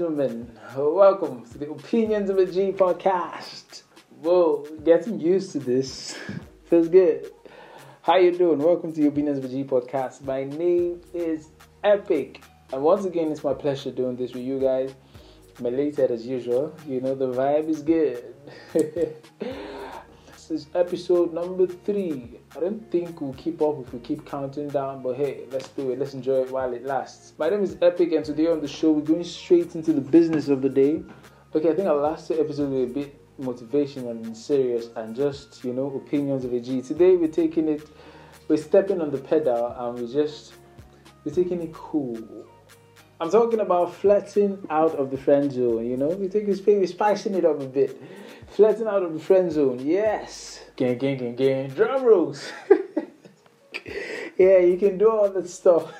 gentlemen, welcome to the Opinions of a G podcast. Whoa, getting used to this feels good. How you doing? Welcome to the Opinions of a G podcast. My name is Epic, and once again, it's my pleasure doing this with you guys. I'm elated as usual. You know the vibe is good. this is episode number three. I don't think we'll keep up if we keep counting down, but hey, let's do it. Let's enjoy it while it lasts. My name is Epic, and today on the show, we're going straight into the business of the day. Okay, I think our last two episodes were a bit motivational and serious and just, you know, opinions of a G. Today, we're taking it, we're stepping on the pedal and we're just, we're taking it cool. I'm talking about flirting out of the friend zone, you know? We take this we're spicing it up a bit. Flirting out of the friend zone, yes. Gang, gang, gang, gang. Drum rolls. yeah, you can do all that stuff.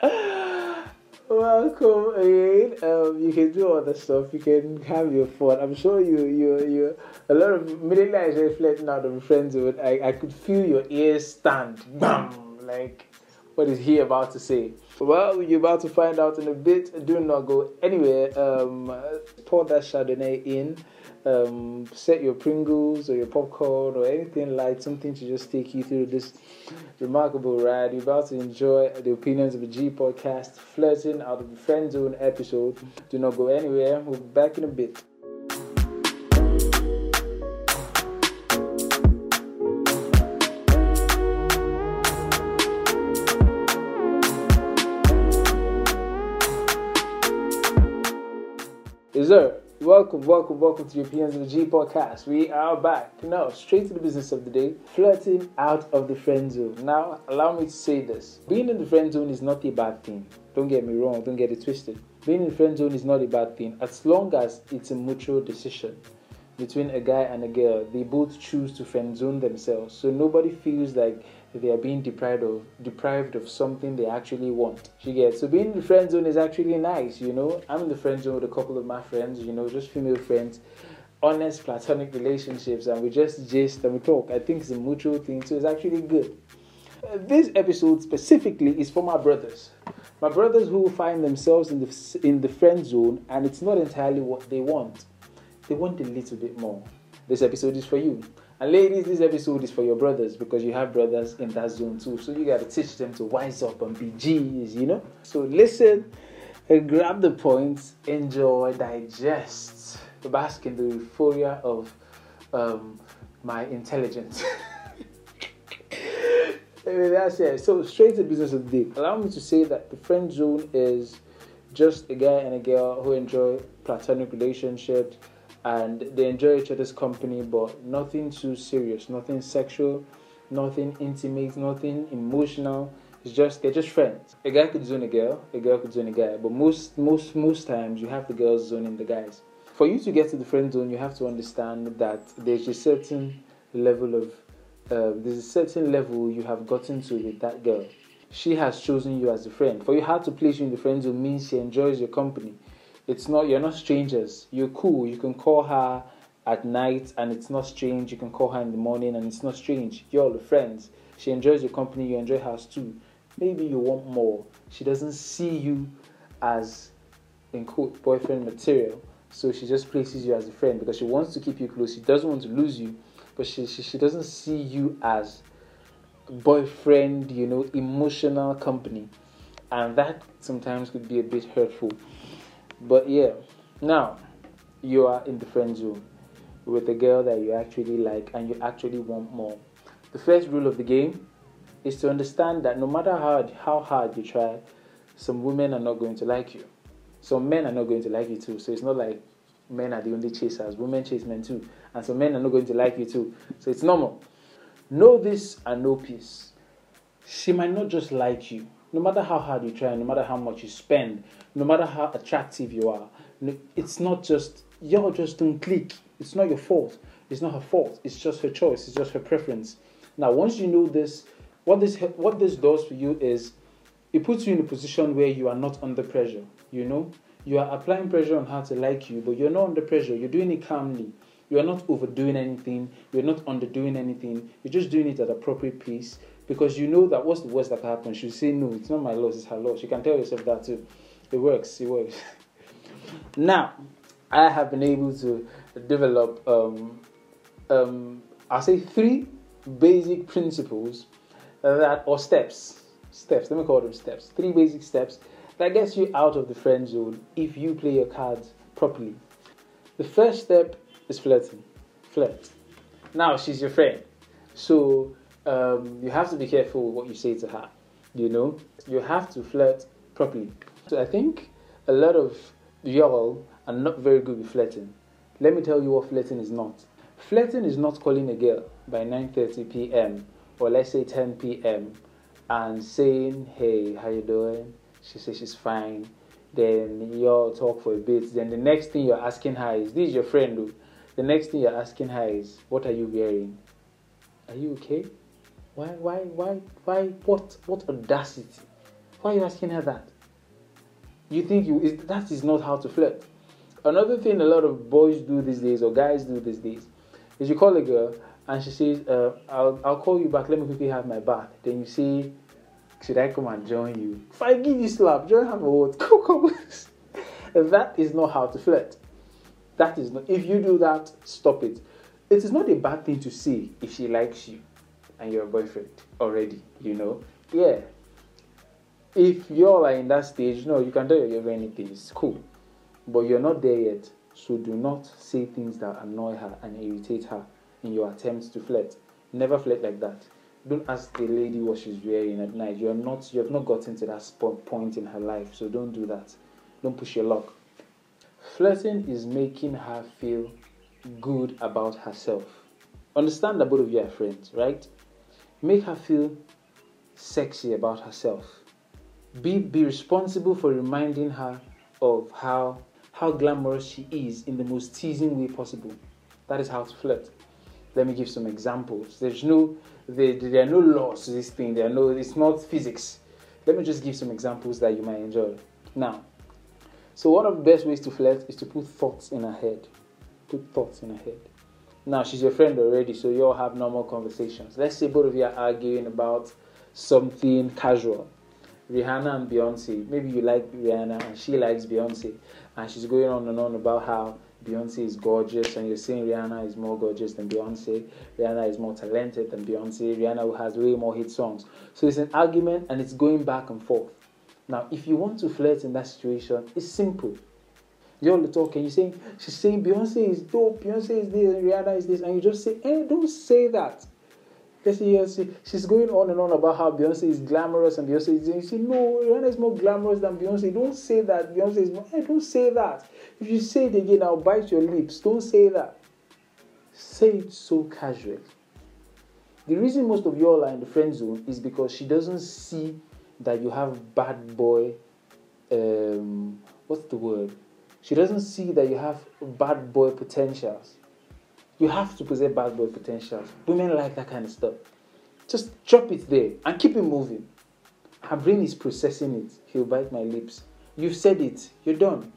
Welcome again. Um, you can do all that stuff. You can have your fun. I'm sure you, you, you. A lot of middle aged are flirting out of the friend zone. I, I could feel your ears stand. Bam! Like, what is he about to say? Well, you're about to find out in a bit. Do not go anywhere. Um, pour that Chardonnay in. Um, set your Pringles or your popcorn or anything light, something to just take you through this remarkable ride. You're about to enjoy the opinions of a G podcast, flirting out of the friend zone episode. Do not go anywhere. We'll be back in a bit. Welcome, welcome, welcome to Opinions of the G podcast. We are back. Now, straight to the business of the day flirting out of the friend zone. Now, allow me to say this being in the friend zone is not a bad thing. Don't get me wrong, don't get it twisted. Being in the friend zone is not a bad thing as long as it's a mutual decision between a guy and a girl. They both choose to friend zone themselves. So nobody feels like they are being deprived of deprived of something they actually want. You get so being in the friend zone is actually nice, you know. I'm in the friend zone with a couple of my friends, you know, just female friends, honest platonic relationships, and we just gist and we talk. I think it's a mutual thing, so it's actually good. Uh, this episode specifically is for my brothers. My brothers who find themselves in the in the friend zone and it's not entirely what they want. They want a little bit more. This episode is for you. And ladies, this episode is for your brothers because you have brothers in that zone too. So you gotta teach them to wise up and be G's, you know? So listen and grab the points, enjoy, digest, bask in the euphoria of um, my intelligence. That's it. So straight to business of the day. Allow me to say that the friend zone is just a guy and a girl who enjoy platonic relationships and they enjoy each other's company, but nothing too serious, nothing sexual, nothing intimate, nothing emotional. It's just they're just friends. A guy could zone a girl, a girl could zone a guy, but most most most times you have the girls zoning the guys. For you to get to the friend zone, you have to understand that there's a certain level of uh, there's a certain level you have gotten to with that girl. She has chosen you as a friend. For you her to place you in the friend zone means she enjoys your company it's not you're not strangers. You're cool. You can call her at night and it's not strange. You can call her in the morning and it's not strange. You're all friends. She enjoys your company, you enjoy hers too. Maybe you want more. She doesn't see you as in quote boyfriend material. So she just places you as a friend because she wants to keep you close. She doesn't want to lose you, but she, she, she doesn't see you as boyfriend, you know, emotional company. And that sometimes could be a bit hurtful. But yeah, now you are in the friend zone with a girl that you actually like and you actually want more. The first rule of the game is to understand that no matter how, how hard you try, some women are not going to like you. Some men are not going to like you too. So it's not like men are the only chasers. Women chase men too. And some men are not going to like you too. So it's normal. Know this and know peace. She might not just like you. No matter how hard you try, no matter how much you spend, no matter how attractive you are, it's not just, y'all just don't click. It's not your fault. It's not her fault. It's just her choice. It's just her preference. Now, once you know this, what this what this does for you is it puts you in a position where you are not under pressure. You know, you are applying pressure on her to like you, but you're not under pressure. You're doing it calmly. You are not overdoing anything. You're not underdoing anything. You're just doing it at appropriate pace because you know that what's the worst that can happen. She'll say no. It's not my loss. It's her loss. You can tell yourself that too. It works. It works. now, I have been able to develop, um, um, I'll say, three basic principles that, or steps, steps, let me call them steps, three basic steps that gets you out of the friend zone if you play your cards properly. The first step is flirting. Flirt. Now, she's your friend. So, um, you have to be careful what you say to her. You know, you have to flirt properly. So, I think a lot of y'all are not very good with flirting. Let me tell you what flirting is not. Flirting is not calling a girl by 9:30 p.m. or let's say 10 p.m. and saying, "Hey, how you doing?" She says she's fine. Then y'all talk for a bit. Then the next thing you're asking her is, "This is your friend, though." The next thing you're asking her is, "What are you wearing? Are you okay? Why, why, why, why? What, what audacity? Why are you asking her that? You think you is that is not how to flirt. Another thing a lot of boys do these days or guys do these days is you call a girl and she says, uh, I'll, I'll call you back, let me quickly have my bath. Then you say, Should I come and join you? If I give you slap, join for what? Come, that is not how to flirt. That is not, if you do that, stop it. It is not a bad thing to say if she likes you and you're boyfriend already, you know? Yeah. If y'all are in that stage, no, you can tell your girl anything, it's cool. But you're not there yet, so do not say things that annoy her and irritate her in your attempts to flirt. Never flirt like that. Don't ask the lady what she's wearing at night. You're not you have not gotten to that spot, point in her life, so don't do that. Don't push your luck. Flirting is making her feel good about herself. Understand that both of you are friends, right? Make her feel sexy about herself. Be be responsible for reminding her of how how glamorous she is in the most teasing way possible. That is how to flirt. Let me give some examples. There's no there, there are no laws to this thing. There are no it's not physics. Let me just give some examples that you might enjoy. Now, so one of the best ways to flirt is to put thoughts in her head. Put thoughts in her head. Now she's your friend already, so you all have normal conversations. Let's say both of you are arguing about something casual. Rihanna and Beyonce. Maybe you like Rihanna and she likes Beyonce, and she's going on and on about how Beyonce is gorgeous, and you're saying Rihanna is more gorgeous than Beyonce. Rihanna is more talented than Beyonce. Rihanna has way more hit songs. So it's an argument, and it's going back and forth. Now, if you want to flirt in that situation, it's simple. You're all talking, you're saying, she's saying Beyonce is dope, Beyonce is this, Rihanna is this, and you just say, hey, don't say that. Let's see, she's going on and on about how Beyonce is glamorous and Beyonce is. You say, no, Rihanna is more glamorous than Beyonce. Don't say that. Beyonce is more. Hey, don't say that. If you say it again, I'll bite your lips. Don't say that. Say it so casually. The reason most of you all are in the friend zone is because she doesn't see that you have bad boy. Um, what's the word? She doesn't see that you have bad boy potentials. You have to possess bad boy potentials. Women like that kind of stuff. Just drop it there and keep it moving. Her brain is processing it. He'll bite my lips. You've said it. You're done.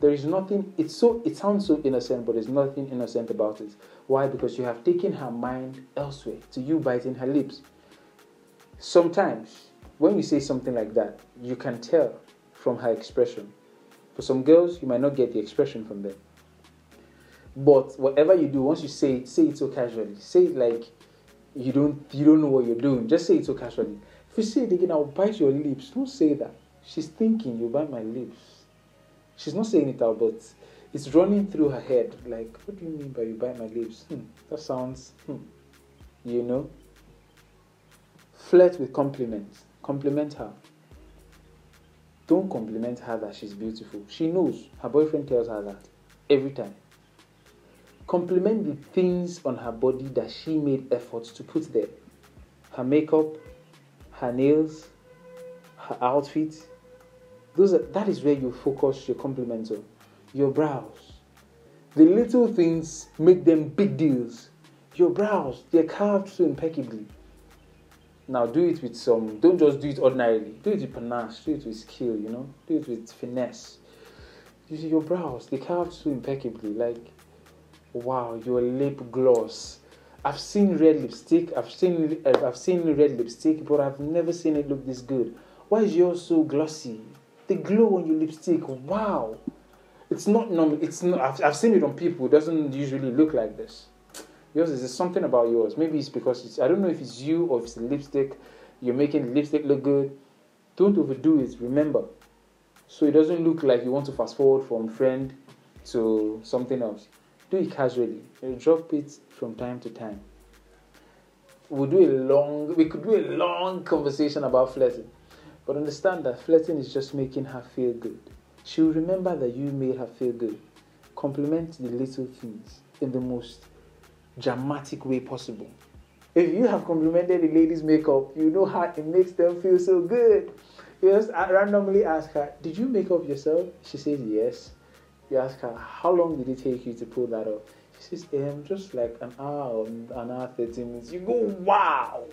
There is nothing. It's so. It sounds so innocent, but there's nothing innocent about it. Why? Because you have taken her mind elsewhere to you biting her lips. Sometimes, when you say something like that, you can tell from her expression. For some girls, you might not get the expression from them. But whatever you do, once you say it, say it so casually. Say it like you don't you don't know what you're doing. Just say it so casually. If you say it again, I'll bite your lips. Don't say that. She's thinking you bite my lips. She's not saying it out, but it's running through her head. Like, what do you mean by you bite my lips? Hmm, that sounds, hmm, you know. Flirt with compliments. Compliment her. Don't compliment her that she's beautiful. She knows. Her boyfriend tells her that every time. Compliment the things on her body that she made efforts to put there her makeup, her nails, her outfit. Those are, that is where you focus your compliments on. Your brows. The little things make them big deals. Your brows, they're carved so impeccably. Now do it with some, don't just do it ordinarily. Do it with panache, do it with skill, you know, do it with finesse. You see, your brows, they carved so impeccably. Like, wow, your lip gloss. I've seen red lipstick. I've seen I've seen red lipstick, but I've never seen it look this good. Why is yours so glossy? The glow on your lipstick, wow. It's not normal. It's not. I've, I've seen it on people. It doesn't usually look like this. Yours is something about yours. Maybe it's because it's, I don't know if it's you or if it's lipstick. You're making the lipstick look good. Don't overdo it. Remember, so it doesn't look like you want to fast forward from friend to something else. Do it casually. Drop it from time to time. We'll do a long. We could do a long conversation about flirting, but understand that flirting is just making her feel good. She'll remember that you made her feel good. Compliment the little things in the most dramatic way possible. If you have complimented the lady's makeup, you know how it makes them feel so good. You just randomly ask her, Did you make up yourself? She says, Yes. You ask her, How long did it take you to pull that off? She says, um, Just like an hour, an hour, 30 minutes. You go, Wow!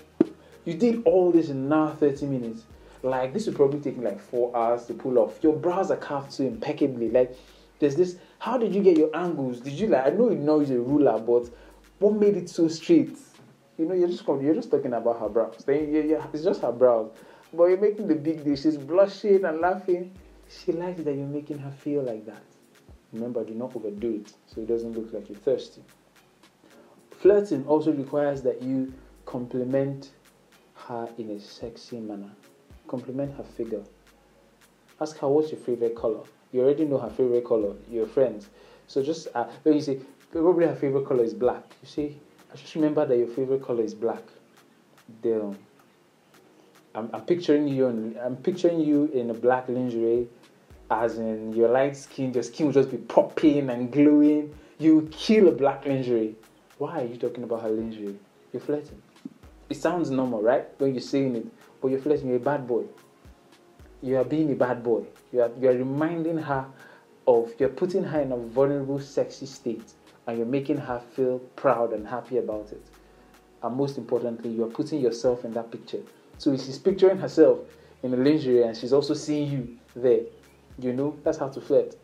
You did all this in an hour, 30 minutes. Like, this would probably take me like four hours to pull off. Your brows are carved so impeccably. Like, there's this, how did you get your angles? Did you like, I know you know it's a ruler, but what made it so straight? You know, you're just you're just talking about her brows. Then yeah, yeah, it's just her brows. But you're making the big deal. She's blushing and laughing. She likes that you're making her feel like that. Remember, do not overdo it so it doesn't look like you're thirsty. Flirting also requires that you compliment her in a sexy manner. Compliment her figure. Ask her what's your favorite color. You already know her favorite color. You're friends. So just uh, when you say probably her favorite color is black. You see, I just remember that your favorite color is black. Damn. I'm, I'm picturing you in, I'm picturing you in a black lingerie, as in your light skin, your skin will just be popping and glowing. You kill a black lingerie. Why are you talking about her lingerie? You're flirting. It sounds normal, right? When you're saying it, but you're flirting. You're a bad boy. You are being a bad boy. You are you are reminding her of you're putting her in a vulnerable, sexy state and you're making her feel proud and happy about it. And most importantly, you're putting yourself in that picture. So she's picturing herself in a lingerie and she's also seeing you there. You know, that's how to flirt.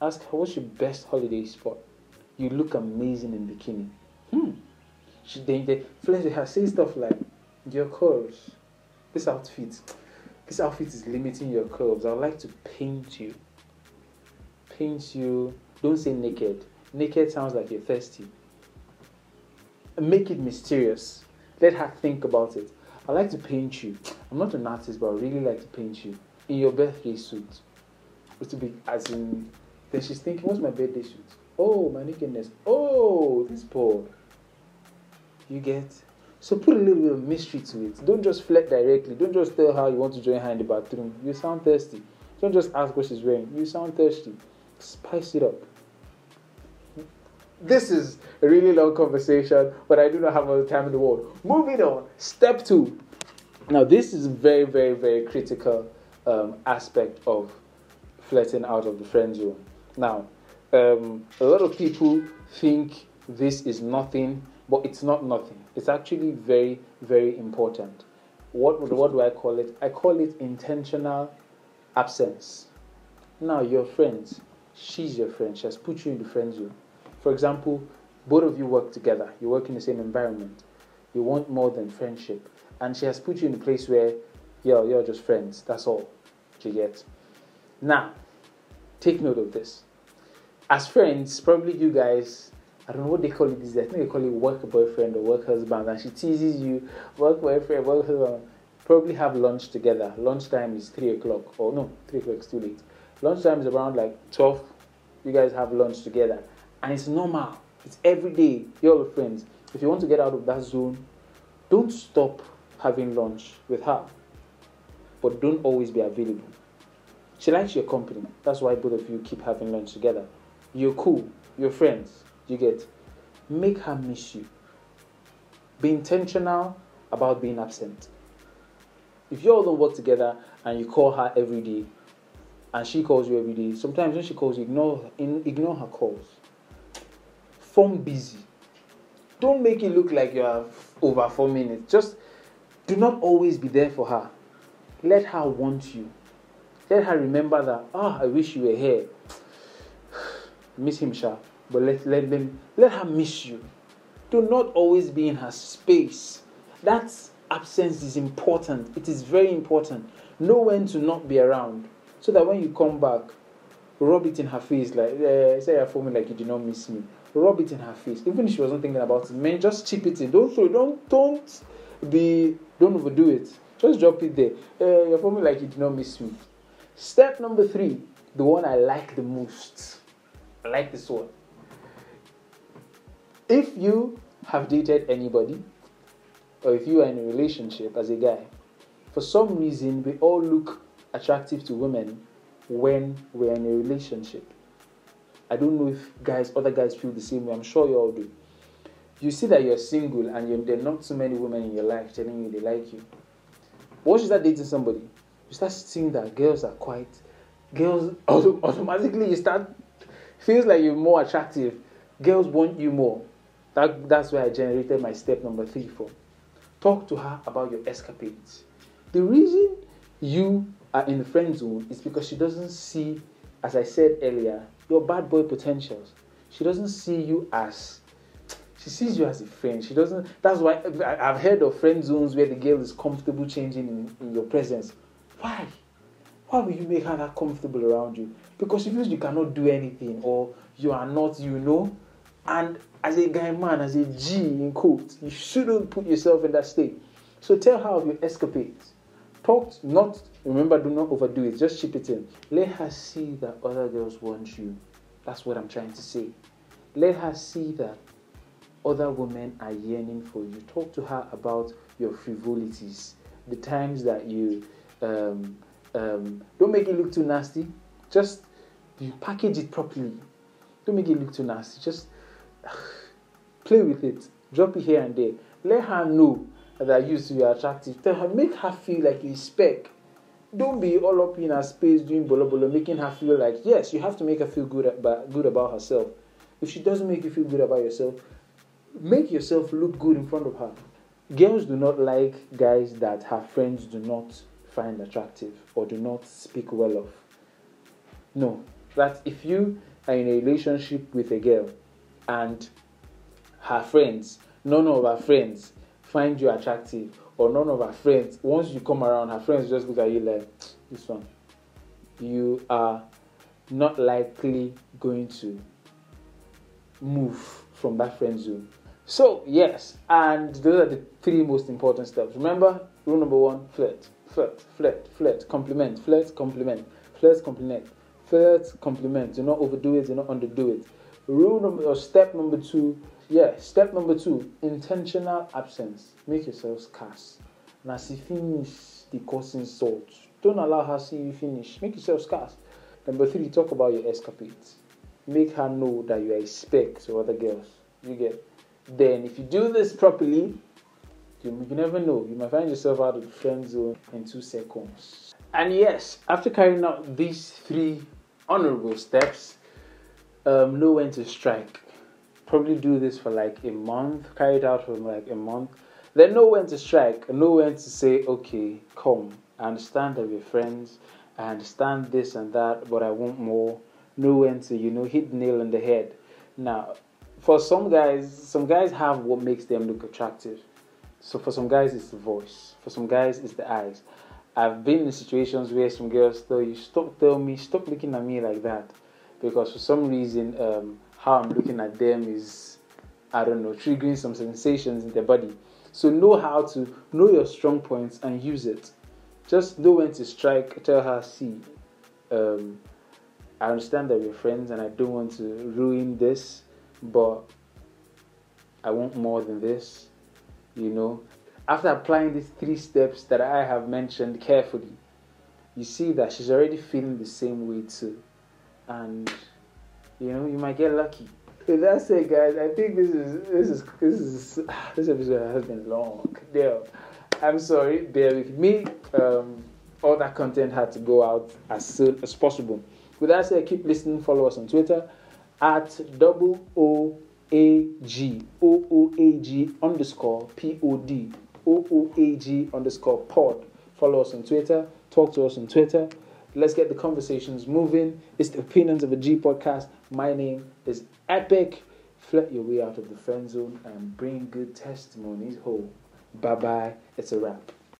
Ask her, what's your best holiday spot? You look amazing in bikini. Hmm. She then they flirt with her, say stuff like, your curves. This outfit, this outfit is limiting your curves. I'd like to paint you. Paint you. Don't say naked. Naked sounds like you're thirsty. Make it mysterious. Let her think about it. I like to paint you. I'm not an artist, but I really like to paint you in your birthday suit. It to be as in. Then she's thinking, "What's my birthday suit? Oh, my nakedness. Oh, this boy. You get. So put a little bit of mystery to it. Don't just flirt directly. Don't just tell her you want to join her in the bathroom. You sound thirsty. Don't just ask what she's wearing. You sound thirsty. Spice it up this is a really long conversation, but I do not have all the time in the world. Moving on, step two. Now, this is very, very, very critical um, aspect of flirting out of the friend zone. Now, um, a lot of people think this is nothing, but it's not nothing. It's actually very, very important. What, what do I call it? I call it intentional absence. Now, your friend, she's your friend, she has put you in the friend zone for example, both of you work together, you work in the same environment, you want more than friendship, and she has put you in a place where you're, you're just friends, that's all you get. Now, take note of this. As friends, probably you guys, I don't know what they call it these days, I think they call it work boyfriend or work husband, and she teases you, work boyfriend, work husband. Probably have lunch together. Lunchtime is 3 o'clock, or no, 3 o'clock is too late. Lunchtime is around like 12. You guys have lunch together and it's normal. It's every day. You're with friends. If you want to get out of that zone, don't stop having lunch with her. But don't always be available. She likes your company. That's why both of you keep having lunch together. You're cool. You're friends. You get. Make her miss you. Be intentional about being absent. If you all don't work together and you call her every day, and she calls you every day, sometimes when she calls you, ignore ignore her calls form busy. Don't make it look like you are over four minutes. Just do not always be there for her. Let her want you. Let her remember that, ah, oh, I wish you were here. miss him, Sha. But let, let them let her miss you. Do not always be in her space. That absence is important. It is very important. Know when to not be around. so that when you come back, rub it in her face, like uh, say you're for me like you did not miss me. Rub it in her face, even if she wasn't thinking about it. Man, just chip it in. Don't throw. Don't don't be. Don't overdo it. Just drop it there. Uh, you're me like you did not miss me. Step number three, the one I like the most. I like this one. If you have dated anybody, or if you are in a relationship as a guy, for some reason we all look attractive to women when we're in a relationship. I don't know if guys, other guys feel the same way. I'm sure you all do. You see that you're single and you're, there are not too many women in your life telling you they like you. Once you start dating somebody, you start seeing that girls are quite, girls automatically you start feels like you're more attractive. Girls want you more. That, that's where I generated my step number three for. Talk to her about your escapades. The reason you are in the friend zone is because she doesn't see, as I said earlier, your bad boy potentials. She doesn't see you as she sees you as a friend. She doesn't. That's why I've heard of friend zones where the girl is comfortable changing in, in your presence. Why? Why will you make her that comfortable around you? Because she feels you cannot do anything or you are not, you know. And as a guy man, as a G in quotes, you shouldn't put yourself in that state. So tell her of your escapades. Talk not remember, do not overdo it. Just chip it in. Let her see that other girls want you. That's what I'm trying to say. Let her see that other women are yearning for you. Talk to her about your frivolities, the times that you um, um, don't make it look too nasty. Just you package it properly. Don't make it look too nasty. Just play with it. Drop it here and there. Let her know that you see you're attractive. Tell her, make her feel like a speck. Don't be all up in her space doing bolo bolo, making her feel like yes, you have to make her feel good about good about herself. If she doesn't make you feel good about yourself, make yourself look good in front of her. Girls do not like guys that her friends do not find attractive or do not speak well of. No, that if you are in a relationship with a girl and her friends, none of her friends find you attractive, or none of her friends, once you come around, her friends just look at you like, this one. You are not likely going to move from that friend zone. So, yes, and those are the three most important steps. Remember, rule number one flirt, flirt, flirt, flirt, compliment, flirt, compliment, flirt, compliment, flirt, compliment. Do not overdo it, do not underdo it. Rule number or step number two yeah, step number two intentional absence. Make yourself scarce. Now, see, finish the causing salt. Don't allow her see you finish. Make yourself scarce. Number three, talk about your escapades. Make her know that you are a speck to other girls. You get. Then, if you do this properly, you, you never know. You might find yourself out of the friend zone in two seconds. And yes, after carrying out these three honorable steps, um, know when to strike probably do this for like a month, carry it out for like a month, then know when to strike, know when to say, okay, come, I understand that we're friends, I understand this and that, but I want more. Know when to, you know, hit nail on the head. Now, for some guys, some guys have what makes them look attractive. So for some guys, it's the voice. For some guys, it's the eyes. I've been in situations where some girls tell you, stop telling me, stop looking at me like that. Because for some reason, um, how I'm looking at them is, I don't know, triggering some sensations in their body. So know how to know your strong points and use it. Just know when to strike. Tell her, see, um, I understand that we're friends and I don't want to ruin this, but I want more than this. You know, after applying these three steps that I have mentioned carefully, you see that she's already feeling the same way too. And you know, you might get lucky. With that said, guys, I think this is this is this is this episode has been long. Damn. I'm sorry, bear with me. Um, all that content had to go out as soon as possible. With that said, keep listening. Follow us on Twitter at double O A G O O A G underscore P O D O O A G underscore pod. Follow us on Twitter. Talk to us on Twitter. Let's get the conversations moving. It's the Opinions of a G podcast. My name is Epic. Flirt your way out of the friend zone and bring good testimonies home. Bye bye. It's a wrap.